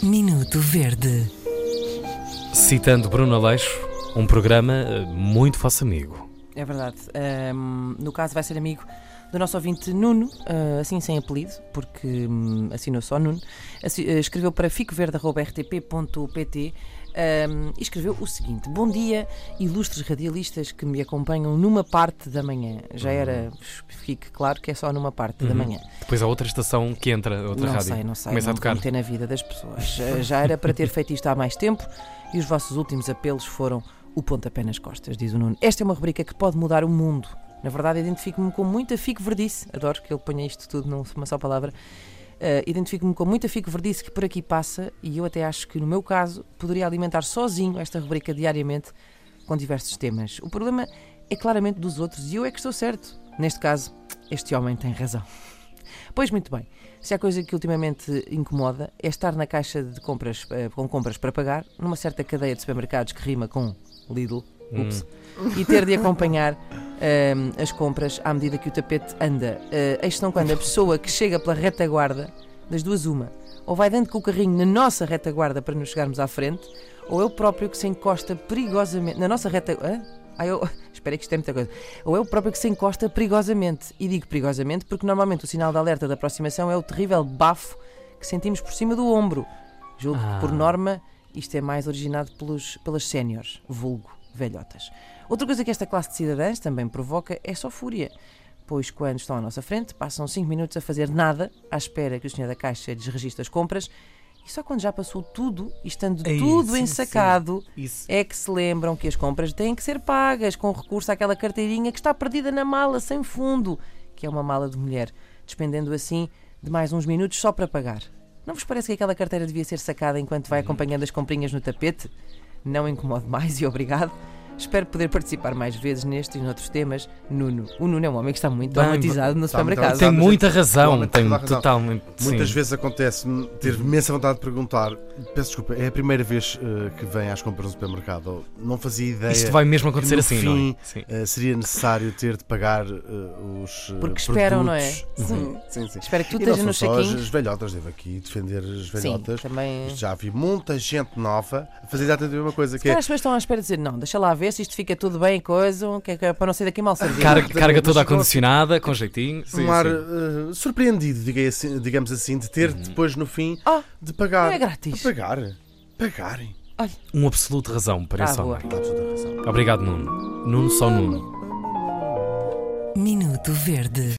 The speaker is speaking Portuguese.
Minuto Verde. Citando Bruno Aleixo, um programa eh, muito vosso amigo. É verdade. Ahm, no caso, vai ser amigo do nosso ouvinte Nuno, ah, assim sem apelido, porque hum, assinou só Nuno. Ah, escreveu para ficoverde.rtp.pt ahm, e escreveu o seguinte: Bom dia, ilustres radialistas que me acompanham numa parte da manhã. Já era, fique claro que é só numa parte da Uhum. manhã. Depois há outra estação que entra, outra não rádio. sei, não sei. Começa não a tocar. na vida das pessoas. Já- Já era para ter feito isto há mais tempo e os vossos últimos apelos foram o pontapé nas costas, diz o Nuno. Esta é uma rubrica que pode mudar o mundo. Na verdade, identifico-me com muita fico verdice. Adoro que ele ponha isto tudo numa só palavra. Uh, identifico-me com muita fico verdice que por aqui passa e eu até acho que, no meu caso, poderia alimentar sozinho esta rubrica diariamente com diversos temas. O problema é claramente dos outros e eu é que estou certo. Neste caso, este homem tem razão. Pois muito bem, se há coisa que ultimamente incomoda é estar na caixa de compras eh, com compras para pagar numa certa cadeia de supermercados que rima com Lidl, ups, e ter de acompanhar as compras à medida que o tapete anda. Uh, eis não quando a pessoa que chega pela retaguarda, das duas uma, ou vai dentro com o carrinho na nossa retaguarda para nos chegarmos à frente, ou é o próprio que se encosta perigosamente na nossa retaguarda. Ah, eu... Espera que isto é muita coisa. Ou é o próprio que se encosta perigosamente. E digo perigosamente porque normalmente o sinal de alerta da aproximação é o terrível bafo que sentimos por cima do ombro. Julgo Ah. que, por norma, isto é mais originado pelos, pelas séniores, vulgo, velhotas. Outra coisa que esta classe de cidadãs também provoca é só fúria. Pois quando estão à nossa frente, passam 5 minutos a fazer nada, à espera que o senhor da caixa lhes registre as compras, e só quando já passou tudo, e estando Ei, tudo sim, ensacado, Isso. é que se lembram que as compras têm que ser pagas com recurso àquela carteirinha que está perdida na mala sem fundo, que é uma mala de mulher, despendendo assim de mais uns minutos só para pagar. Não vos parece que aquela carteira devia ser sacada enquanto vai acompanhando as comprinhas no tapete? Não incomode mais e obrigado. Espero poder participar mais vezes nestes e noutros temas. Nuno. O Nuno é um homem que está muito Bem, traumatizado no supermercado. Tem muita é- razão, tem totalmente. Muitas sim. vezes acontece ter imensa vontade de perguntar. Peço desculpa, é a primeira vez eh, que vem às compras no supermercado. Não fazia ideia. Isto vai mesmo acontecer no assim, fim, não é? Sim. eh, seria necessário ter de pagar eh, os. Porque esperam, não é? Sim, sim, sim. Espero que tu E não esteja são nos só as, velhotas, devo aqui defender as Sim, velhotas. também. Já vi muita gente nova a fazer exatamente a mesma coisa. Se Que é, as pessoas estão à espera de dizer, não, deixa lá ver se isto fica tudo bem, coisa, que é que é para não sair daqui mal servido. Carga, carga toda acondicionada, com jeitinho. Sim, um ar sim. eh, surpreendido, assim- digamos assim, de ter depois no fim Ah, de pagar. é grátis. De pagar. Pagarem. Um absoluto razão para Tá razão. Obrigado, Nuno. Nuno, só Nuno. Minuto Verde.